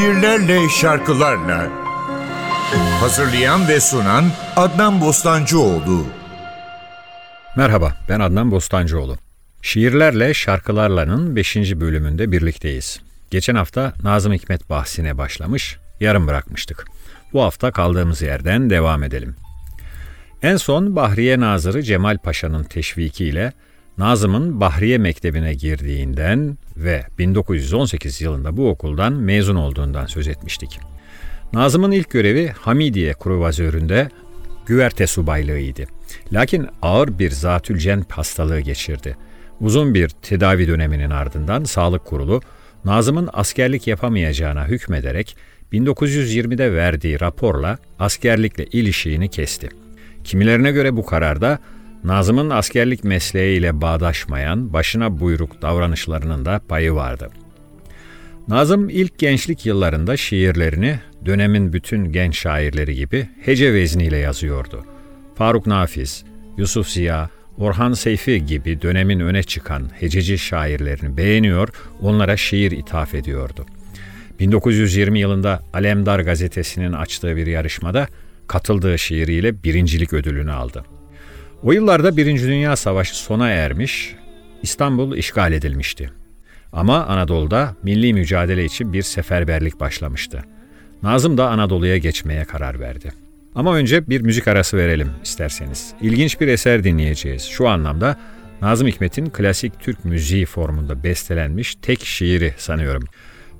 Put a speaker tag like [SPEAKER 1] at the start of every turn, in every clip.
[SPEAKER 1] şiirlerle, şarkılarla. Hazırlayan ve sunan Adnan Bostancıoğlu.
[SPEAKER 2] Merhaba, ben Adnan Bostancıoğlu. Şiirlerle Şarkılarla'nın 5. bölümünde birlikteyiz. Geçen hafta Nazım Hikmet bahsine başlamış, yarım bırakmıştık. Bu hafta kaldığımız yerden devam edelim. En son Bahriye Nazırı Cemal Paşa'nın teşvikiyle Nazım'ın Bahriye Mektebi'ne girdiğinden ve 1918 yılında bu okuldan mezun olduğundan söz etmiştik. Nazım'ın ilk görevi Hamidiye kruvazöründe güverte subaylığıydı. Lakin ağır bir zatülcen hastalığı geçirdi. Uzun bir tedavi döneminin ardından sağlık kurulu Nazım'ın askerlik yapamayacağına hükmederek 1920'de verdiği raporla askerlikle ilişiğini kesti. Kimilerine göre bu kararda Nazım'ın askerlik mesleğiyle bağdaşmayan başına buyruk davranışlarının da payı vardı. Nazım ilk gençlik yıllarında şiirlerini dönemin bütün genç şairleri gibi hece vezniyle yazıyordu. Faruk Nafiz, Yusuf Ziya, Orhan Seyfi gibi dönemin öne çıkan hececi şairlerini beğeniyor, onlara şiir ithaf ediyordu. 1920 yılında Alemdar gazetesinin açtığı bir yarışmada katıldığı şiiriyle birincilik ödülünü aldı. O yıllarda Birinci Dünya Savaşı sona ermiş, İstanbul işgal edilmişti. Ama Anadolu'da milli mücadele için bir seferberlik başlamıştı. Nazım da Anadolu'ya geçmeye karar verdi. Ama önce bir müzik arası verelim isterseniz. İlginç bir eser dinleyeceğiz. Şu anlamda Nazım Hikmet'in klasik Türk müziği formunda bestelenmiş tek şiiri sanıyorum.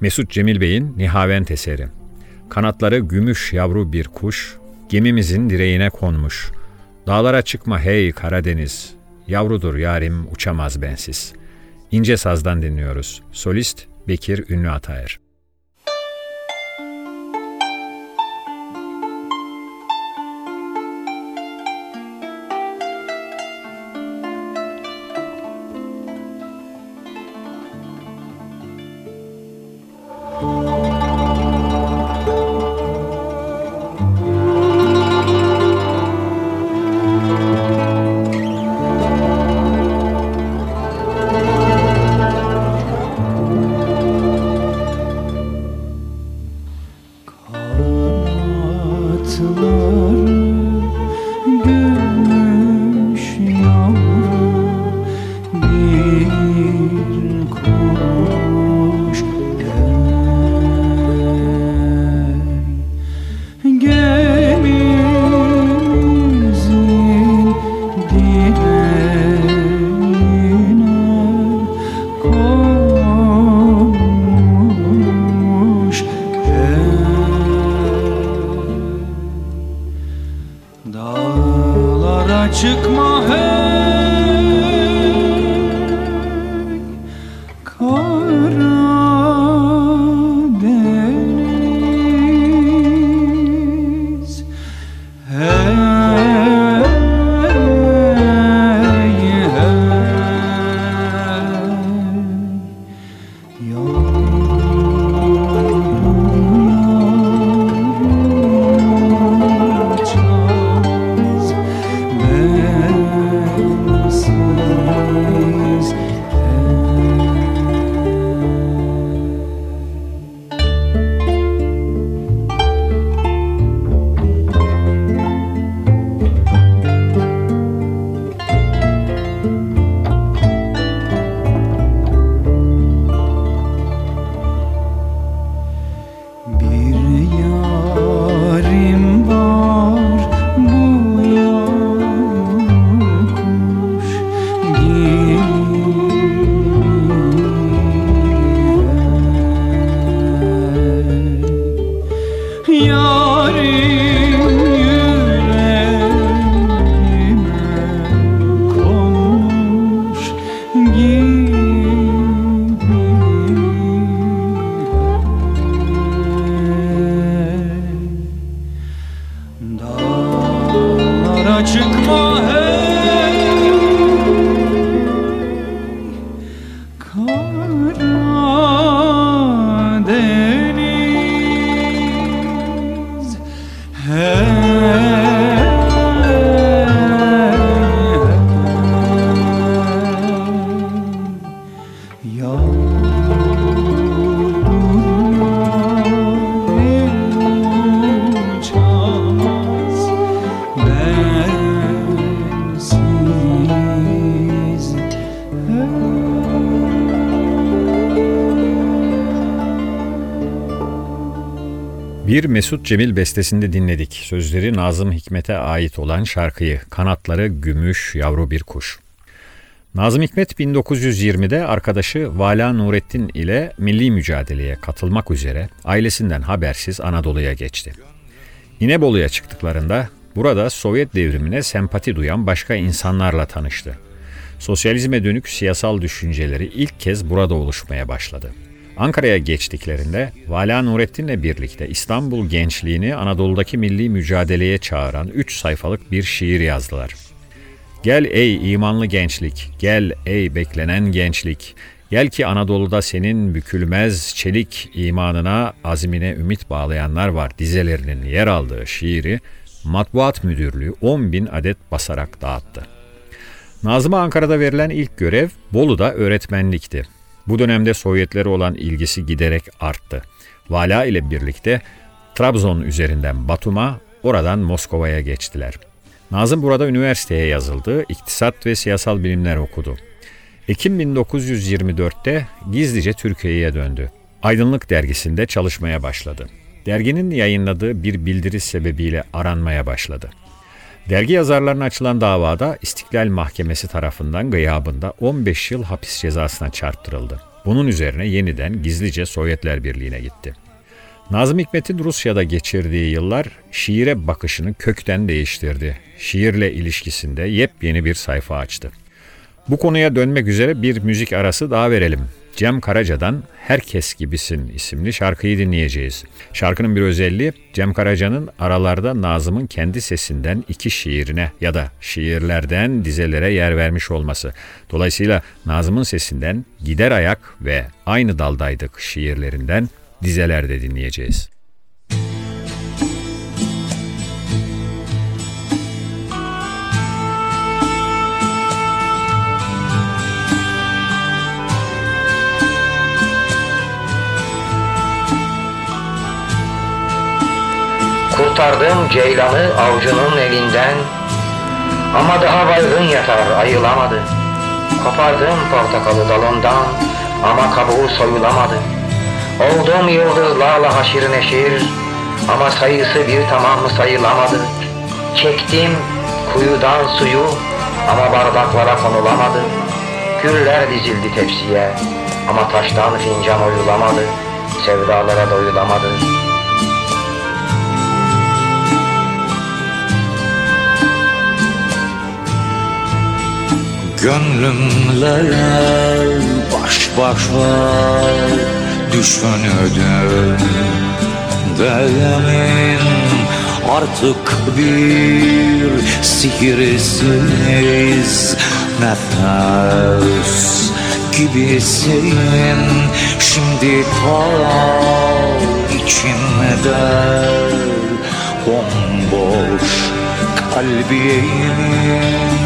[SPEAKER 2] Mesut Cemil Bey'in Nihavent eseri. Kanatları gümüş yavru bir kuş, gemimizin direğine konmuş. Dağlara çıkma hey Karadeniz, yavrudur yarim uçamaz bensiz. İnce sazdan dinliyoruz. Solist Bekir Ünlü Ataer. Mesut Cemil bestesinde dinledik. Sözleri Nazım Hikmet'e ait olan şarkıyı Kanatları Gümüş Yavru Bir Kuş. Nazım Hikmet 1920'de arkadaşı Vala Nurettin ile milli mücadeleye katılmak üzere ailesinden habersiz Anadolu'ya geçti. İnebolu'ya çıktıklarında burada Sovyet devrimine sempati duyan başka insanlarla tanıştı. Sosyalizme dönük siyasal düşünceleri ilk kez burada oluşmaya başladı. Ankara'ya geçtiklerinde Vala Nurettin'le birlikte İstanbul gençliğini Anadolu'daki milli mücadeleye çağıran 3 sayfalık bir şiir yazdılar. Gel ey imanlı gençlik, gel ey beklenen gençlik. Gel ki Anadolu'da senin bükülmez çelik imanına, azmine ümit bağlayanlar var dizelerinin yer aldığı şiiri Matbuat Müdürlüğü 10 bin adet basarak dağıttı. Nazım'a Ankara'da verilen ilk görev Bolu'da öğretmenlikti. Bu dönemde Sovyetlere olan ilgisi giderek arttı. Vala ile birlikte Trabzon üzerinden Batum'a, oradan Moskova'ya geçtiler. Nazım burada üniversiteye yazıldı, iktisat ve siyasal bilimler okudu. Ekim 1924'te gizlice Türkiye'ye döndü. Aydınlık dergisinde çalışmaya başladı. Derginin yayınladığı bir bildiri sebebiyle aranmaya başladı. Dergi yazarlarına açılan davada İstiklal Mahkemesi tarafından gıyabında 15 yıl hapis cezasına çarptırıldı. Bunun üzerine yeniden gizlice Sovyetler Birliği'ne gitti. Nazım Hikmet'in Rusya'da geçirdiği yıllar şiire bakışını kökten değiştirdi. Şiirle ilişkisinde yepyeni bir sayfa açtı. Bu konuya dönmek üzere bir müzik arası daha verelim. Cem Karaca'dan Herkes Gibisin isimli şarkıyı dinleyeceğiz. Şarkının bir özelliği Cem Karaca'nın aralarda Nazım'ın kendi sesinden iki şiirine ya da şiirlerden dizelere yer vermiş olması. Dolayısıyla Nazım'ın sesinden Gider Ayak ve Aynı Daldaydık şiirlerinden dizelerde dinleyeceğiz.
[SPEAKER 3] Kurtardım ceylanı avcunun elinden. Ama daha baygın yatar ayılamadı. Kopardım portakalı dalından Ama kabuğu soyulamadı. Oldum yıldızlarla haşir neşir Ama sayısı bir tamam mı sayılamadı. Çektim kuyudan suyu Ama bardaklara konulamadı. Güller dizildi tepsiye Ama taştan fincan oyulamadı. Sevdalara doyulamadı
[SPEAKER 4] Gönlümle baş başa düşünürdüm Demin artık bir sihirsiz nefes gibisin. Şimdi ta içimde bomboş kalbimin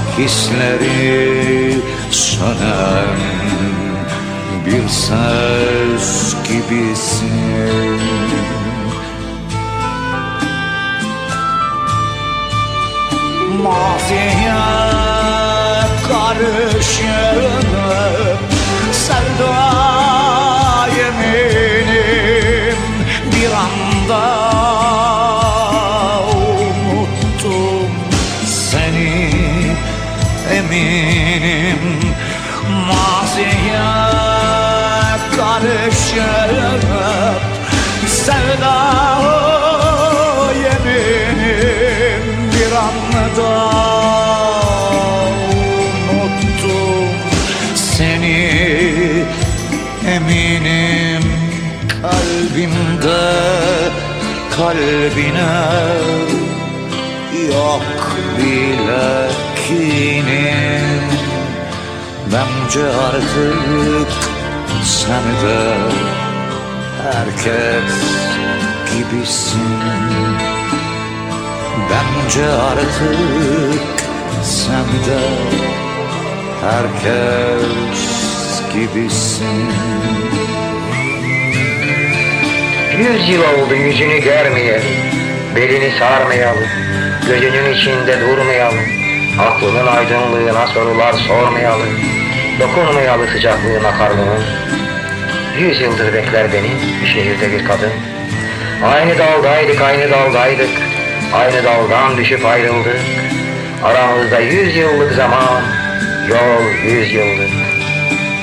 [SPEAKER 4] Akisleri sönen bir ses gibisin. Maziye karışıp sevda yeminim bir anda Bence artık sen de herkes gibisin. Bence artık sen de herkes gibisin.
[SPEAKER 3] Yüz yıl oldu yüzünü görmeyelim Belini sarmayalım Gözünün içinde durmayalım Aklının aydınlığına sorular sormayalım Dokunmayalı sıcaklığına karnının Yüz yıldır bekler beni bir şehirde bir kadın Aynı daldaydık, aynı daldaydık. Aynı daldan düşüp ayrıldık. Aramızda yüz yıllık zaman, yol yüz yıllık.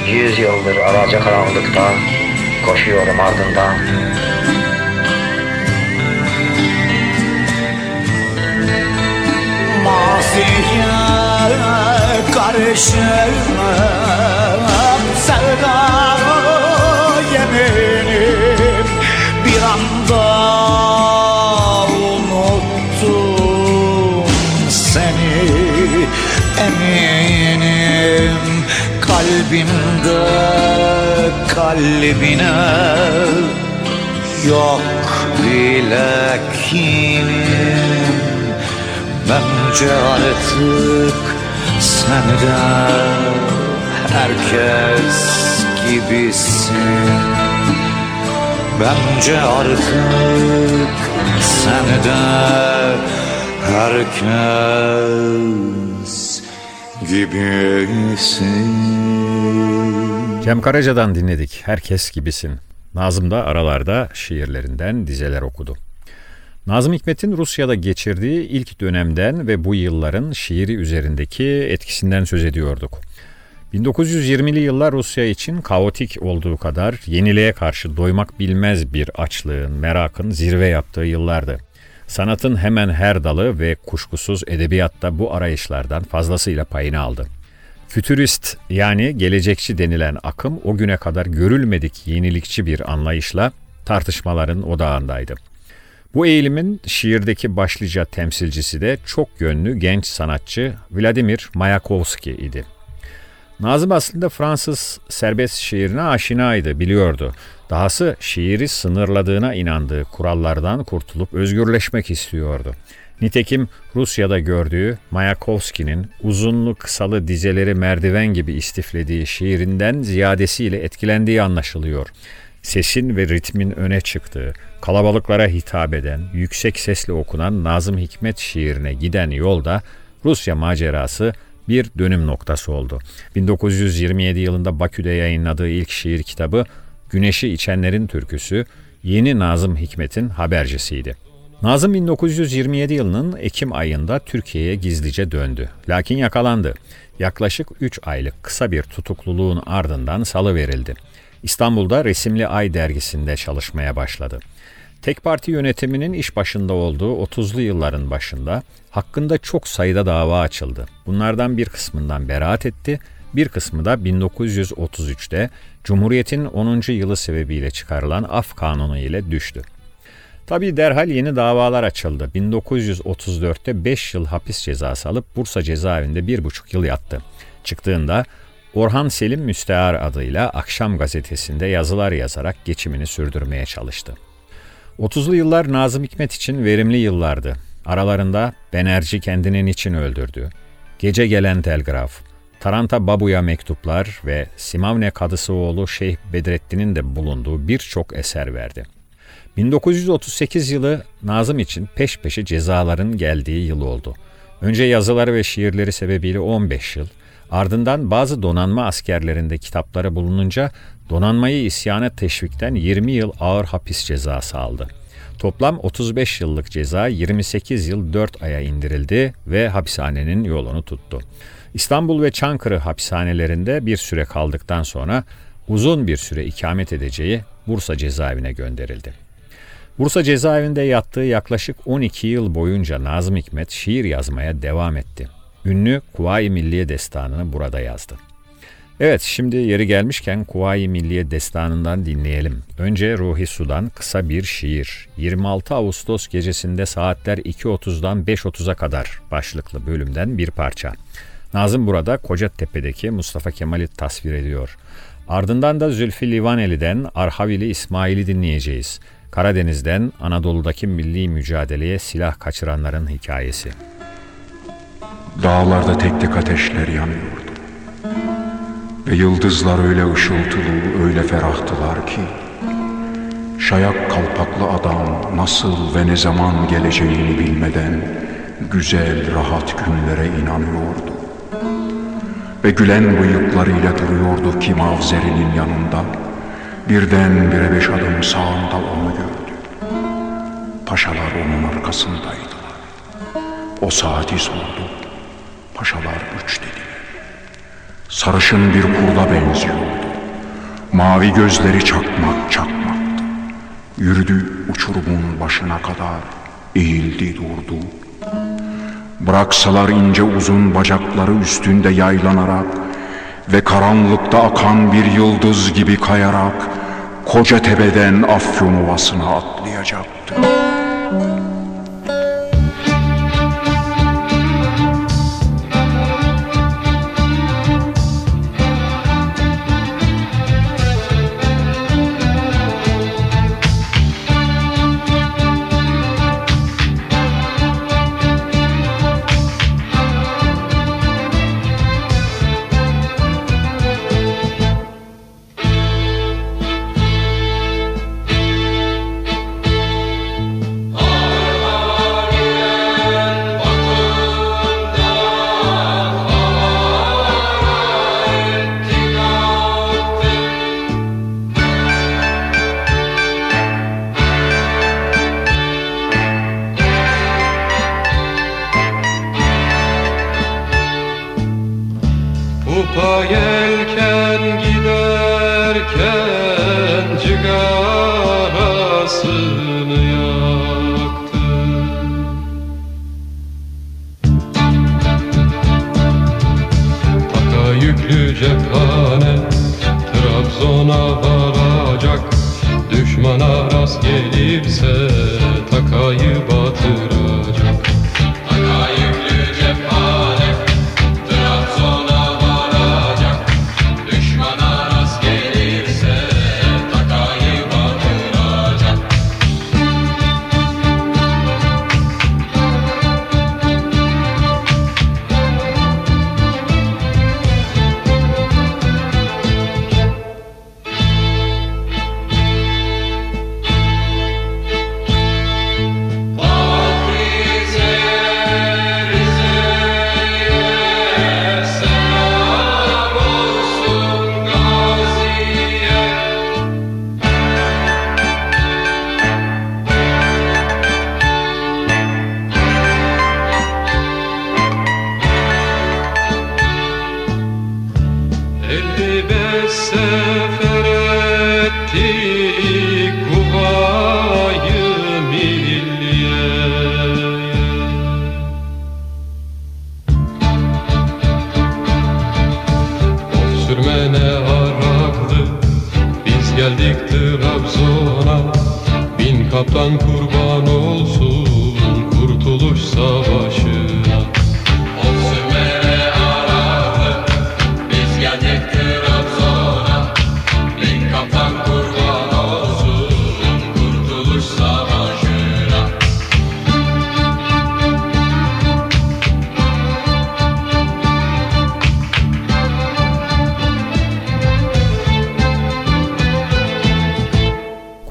[SPEAKER 3] Yüz yıldır araca karanlıkta, koşuyorum ardından.
[SPEAKER 4] Maziye karışırım Sevda yeminim Bir anda unuttum. Seni Eminim kalbimde kalbine Yok bile kinim. Bence artık sen de herkes gibisin Bence artık sen de herkes gibisin
[SPEAKER 2] Cem Karaca'dan dinledik. Herkes gibisin. Nazım da aralarda şiirlerinden dizeler okudu. Nazım Hikmet'in Rusya'da geçirdiği ilk dönemden ve bu yılların şiiri üzerindeki etkisinden söz ediyorduk. 1920'li yıllar Rusya için kaotik olduğu kadar yeniliğe karşı doymak bilmez bir açlığın, merakın zirve yaptığı yıllardı. Sanatın hemen her dalı ve kuşkusuz edebiyatta bu arayışlardan fazlasıyla payını aldı. Fütürist yani gelecekçi denilen akım o güne kadar görülmedik yenilikçi bir anlayışla tartışmaların odağındaydı. Bu eğilimin şiirdeki başlıca temsilcisi de çok yönlü genç sanatçı Vladimir Mayakovski idi. Nazım aslında Fransız serbest şiirine aşinaydı, biliyordu. Dahası şiiri sınırladığına inandığı kurallardan kurtulup özgürleşmek istiyordu. Nitekim Rusya'da gördüğü Mayakovski'nin uzunlu kısalı dizeleri merdiven gibi istiflediği şiirinden ziyadesiyle etkilendiği anlaşılıyor. Sesin ve ritmin öne çıktığı, kalabalıklara hitap eden, yüksek sesle okunan Nazım Hikmet şiirine giden yolda Rusya macerası bir dönüm noktası oldu. 1927 yılında Bakü'de yayınladığı ilk şiir kitabı Güneşi İçenlerin Türküsü yeni Nazım Hikmet'in habercisiydi. Nazım 1927 yılının Ekim ayında Türkiye'ye gizlice döndü. Lakin yakalandı. Yaklaşık 3 aylık kısa bir tutukluluğun ardından salı verildi. İstanbul'da Resimli Ay dergisinde çalışmaya başladı. Tek parti yönetiminin iş başında olduğu 30'lu yılların başında hakkında çok sayıda dava açıldı. Bunlardan bir kısmından beraat etti, bir kısmı da 1933'te Cumhuriyet'in 10. yılı sebebiyle çıkarılan af kanunu ile düştü. Tabii derhal yeni davalar açıldı. 1934'te 5 yıl hapis cezası alıp Bursa cezaevinde 1,5 yıl yattı. Çıktığında Orhan Selim Müstehar adıyla Akşam gazetesinde yazılar yazarak geçimini sürdürmeye çalıştı. 30'lu yıllar Nazım Hikmet için verimli yıllardı. Aralarında Benerci kendinin için öldürdü. Gece gelen telgraf, Taranta Babu'ya mektuplar ve Simavne Kadısıoğlu Şeyh Bedrettin'in de bulunduğu birçok eser verdi. 1938 yılı Nazım için peş peşe cezaların geldiği yıl oldu. Önce yazıları ve şiirleri sebebiyle 15 yıl, ardından bazı donanma askerlerinde kitapları bulununca donanmayı isyana teşvikten 20 yıl ağır hapis cezası aldı. Toplam 35 yıllık ceza 28 yıl 4 aya indirildi ve hapishanenin yolunu tuttu. İstanbul ve Çankırı hapishanelerinde bir süre kaldıktan sonra uzun bir süre ikamet edeceği Bursa cezaevine gönderildi. Bursa cezaevinde yattığı yaklaşık 12 yıl boyunca Nazım Hikmet şiir yazmaya devam etti. Ünlü Kuvayi Milliye Destanı'nı burada yazdı. Evet şimdi yeri gelmişken Kuvayi Milliye Destanı'ndan dinleyelim. Önce Ruhi Sudan kısa bir şiir. 26 Ağustos gecesinde saatler 2.30'dan 5.30'a kadar başlıklı bölümden bir parça. Nazım burada Kocatepe'deki Mustafa Kemal'i tasvir ediyor. Ardından da Zülfü Livaneli'den Arhavili İsmail'i dinleyeceğiz. Karadeniz'den Anadolu'daki milli mücadeleye silah kaçıranların hikayesi.
[SPEAKER 5] Dağlarda tek tek ateşler yanıyordu. Ve yıldızlar öyle ışıltılı, öyle ferahtılar ki Şayak kalpaklı adam nasıl ve ne zaman geleceğini bilmeden Güzel, rahat günlere inanıyordu. Ve gülen bıyıklarıyla duruyordu ki mavzerinin yanında Birden bire beş adım sağında onu gördü. Paşalar onun arkasındaydılar. O saati sordu. Paşalar üç dediler. Sarışın bir kurda benziyordu. Mavi gözleri çakmak çakmaktı. Yürüdü uçurumun başına kadar, eğildi durdu. Bıraksalar ince uzun bacakları üstünde yaylanarak ve karanlıkta akan bir yıldız gibi kayarak koca tepeden Afyon Ovası'na atlayacaktı.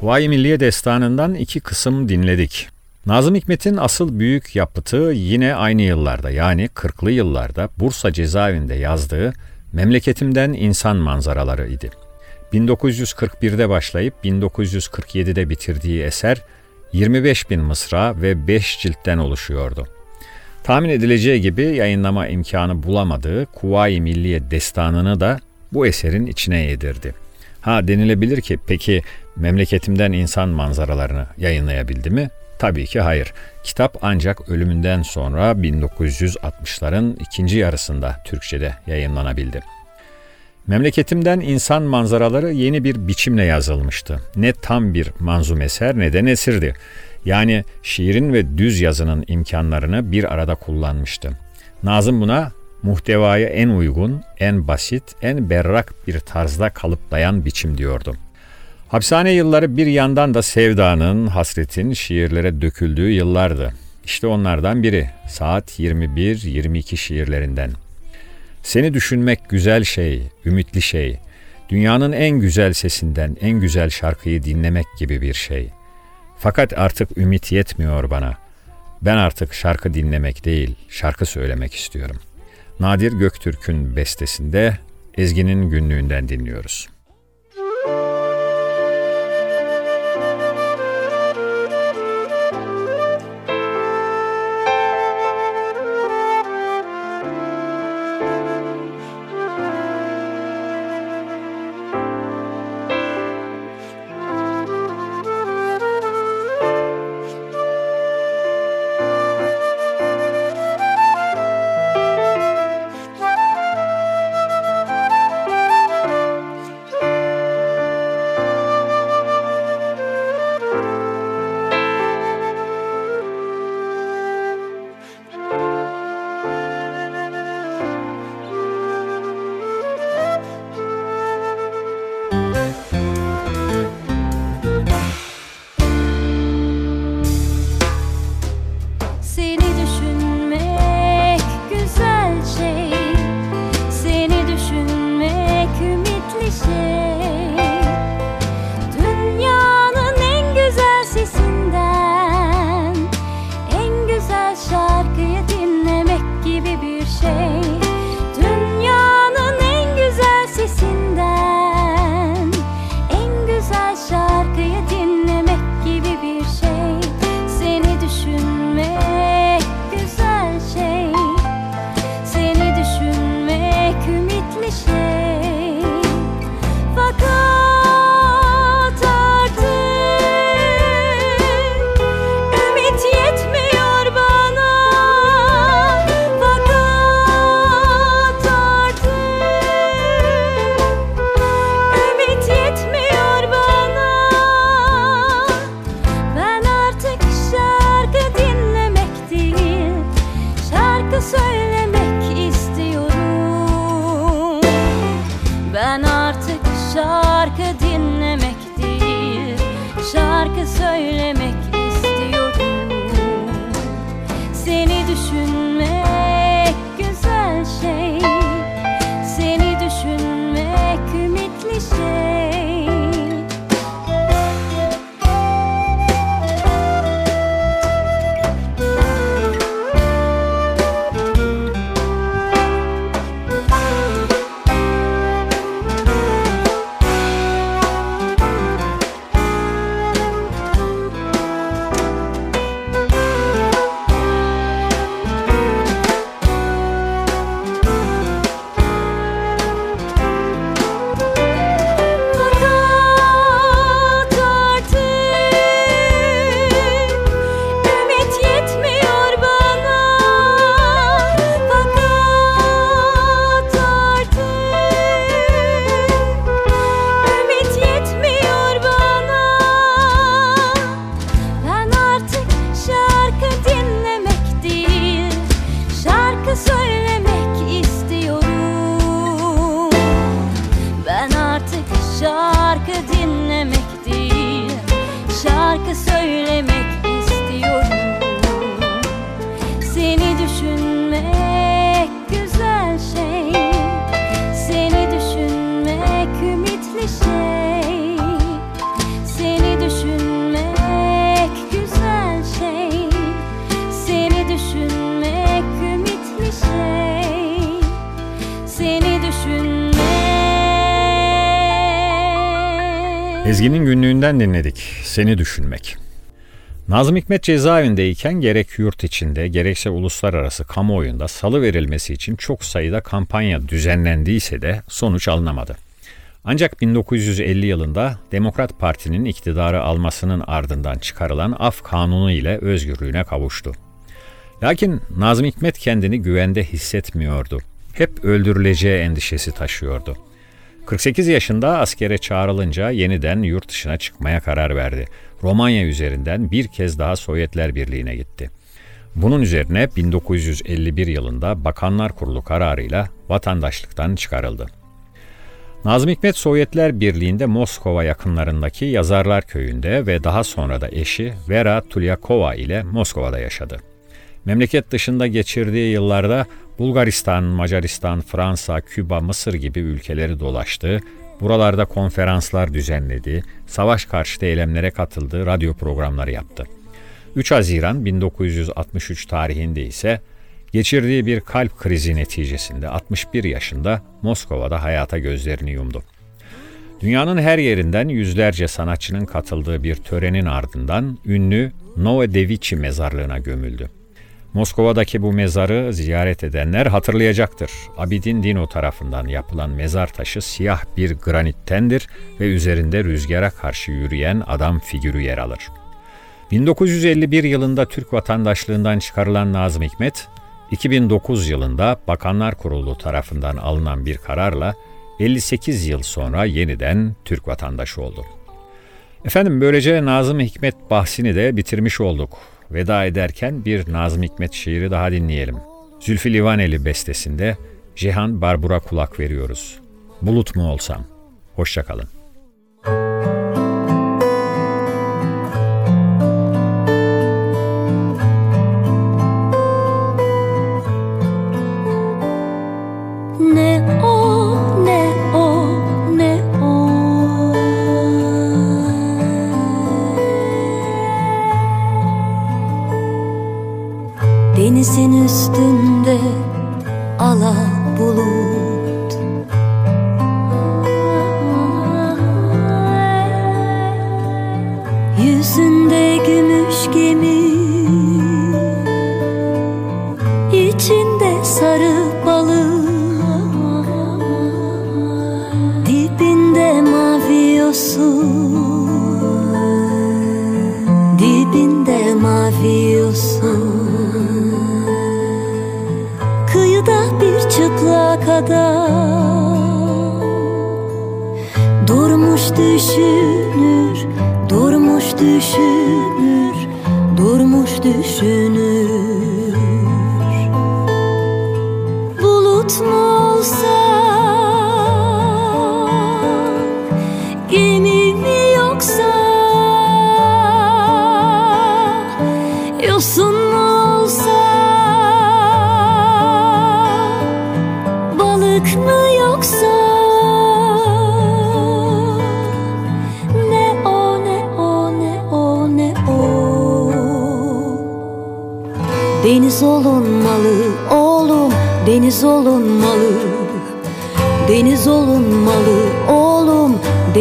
[SPEAKER 2] Kuvayi Milliye Destanı'ndan iki kısım dinledik. Nazım Hikmet'in asıl büyük yapıtı yine aynı yıllarda yani 40'lı yıllarda Bursa cezaevinde yazdığı Memleketimden İnsan Manzaraları idi. 1941'de başlayıp 1947'de bitirdiği eser 25 bin mısra ve 5 ciltten oluşuyordu. Tahmin edileceği gibi yayınlama imkanı bulamadığı Kuvayi Milliye Destanı'nı da bu eserin içine yedirdi. Ha denilebilir ki peki memleketimden insan manzaralarını yayınlayabildi mi? Tabii ki hayır. Kitap ancak ölümünden sonra 1960'ların ikinci yarısında Türkçe'de yayınlanabildi. Memleketimden insan manzaraları yeni bir biçimle yazılmıştı. Ne tam bir manzum eser ne de nesirdi. Yani şiirin ve düz yazının imkanlarını bir arada kullanmıştı. Nazım buna muhtevaya en uygun, en basit, en berrak bir tarzda kalıplayan biçim diyordu. Hapishane yılları bir yandan da sevdanın, hasretin şiirlere döküldüğü yıllardı. İşte onlardan biri saat 21-22 şiirlerinden. Seni düşünmek güzel şey, ümitli şey. Dünyanın en güzel sesinden en güzel şarkıyı dinlemek gibi bir şey. Fakat artık ümit yetmiyor bana. Ben artık şarkı dinlemek değil, şarkı söylemek istiyorum. Nadir Göktürk'ün bestesinde Ezgi'nin günlüğünden dinliyoruz.
[SPEAKER 6] Şarkı dinlemek değil Şarkı söylemek
[SPEAKER 2] Ezgi'nin günlüğünden dinledik. Seni düşünmek. Nazım Hikmet cezaevindeyken gerek yurt içinde gerekse uluslararası kamuoyunda salı verilmesi için çok sayıda kampanya düzenlendiyse de sonuç alınamadı. Ancak 1950 yılında Demokrat Parti'nin iktidarı almasının ardından çıkarılan af kanunu ile özgürlüğüne kavuştu. Lakin Nazım Hikmet kendini güvende hissetmiyordu. Hep öldürüleceği endişesi taşıyordu. 48 yaşında askere çağrılınca yeniden yurt dışına çıkmaya karar verdi. Romanya üzerinden bir kez daha Sovyetler Birliği'ne gitti. Bunun üzerine 1951 yılında Bakanlar Kurulu kararıyla vatandaşlıktan çıkarıldı. Nazım Hikmet Sovyetler Birliği'nde Moskova yakınlarındaki Yazarlar Köyü'nde ve daha sonra da eşi Vera Tulyakova ile Moskova'da yaşadı. Memleket dışında geçirdiği yıllarda Bulgaristan, Macaristan, Fransa, Küba, Mısır gibi ülkeleri dolaştı. Buralarda konferanslar düzenledi, savaş karşıtı eylemlere katıldı, radyo programları yaptı. 3 Haziran 1963 tarihinde ise geçirdiği bir kalp krizi neticesinde 61 yaşında Moskova'da hayata gözlerini yumdu. Dünyanın her yerinden yüzlerce sanatçının katıldığı bir törenin ardından ünlü Novodeviçi mezarlığına gömüldü. Moskova'daki bu mezarı ziyaret edenler hatırlayacaktır. Abidin Dino tarafından yapılan mezar taşı siyah bir granittendir ve üzerinde rüzgara karşı yürüyen adam figürü yer alır. 1951 yılında Türk vatandaşlığından çıkarılan Nazım Hikmet, 2009 yılında Bakanlar Kurulu tarafından alınan bir kararla 58 yıl sonra yeniden Türk vatandaşı oldu. Efendim böylece Nazım Hikmet bahsini de bitirmiş olduk. Veda ederken bir Nazım Hikmet şiiri daha dinleyelim. Zülfü Livaneli bestesinde Cihan Barbur'a kulak veriyoruz. Bulut mu olsam? Hoşçakalın.
[SPEAKER 6] Ne Denizin üstünde ala bulut. Yüzünde gümüş gemi adam Durmuş düşünür, durmuş düşünür, durmuş düşünür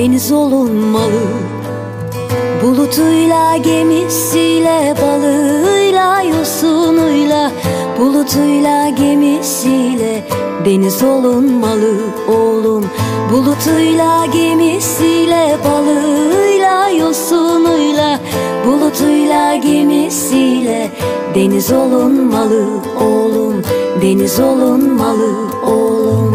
[SPEAKER 6] deniz olunmalı. Bulutuyla gemisiyle balığıyla yosunuyla. Bulutuyla gemisiyle deniz olunmalı oğlum. Bulutuyla gemisiyle balığıyla yosunuyla. Bulutuyla gemisiyle deniz olunmalı oğlum. Deniz olunmalı oğlum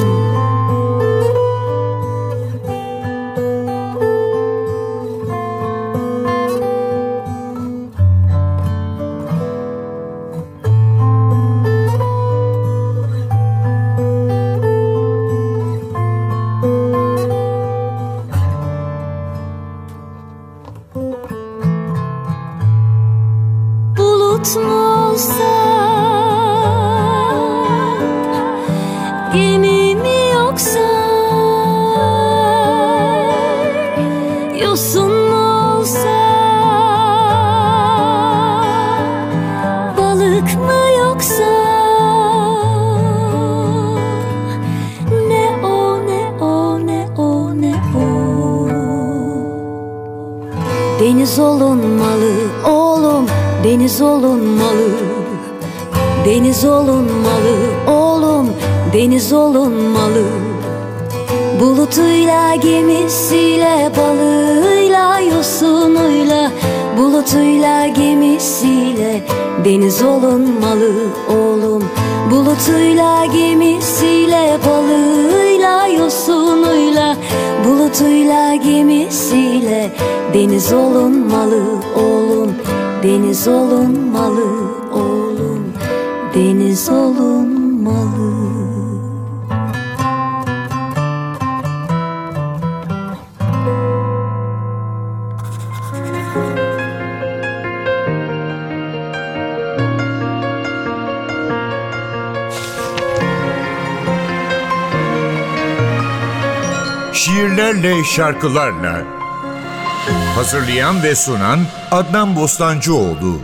[SPEAKER 6] deniz olunmalı Bulutuyla gemisiyle balığıyla yosunuyla Bulutuyla gemisiyle deniz olunmalı oğlum. Bulutuyla gemisiyle balığıyla yosunuyla Bulutuyla gemisiyle deniz olunmalı oğlum. Deniz olunmalı oğlum. Deniz olunmalı
[SPEAKER 1] Şiirlerle, şarkılarla. Hazırlayan ve sunan Adnan Bostancıoğlu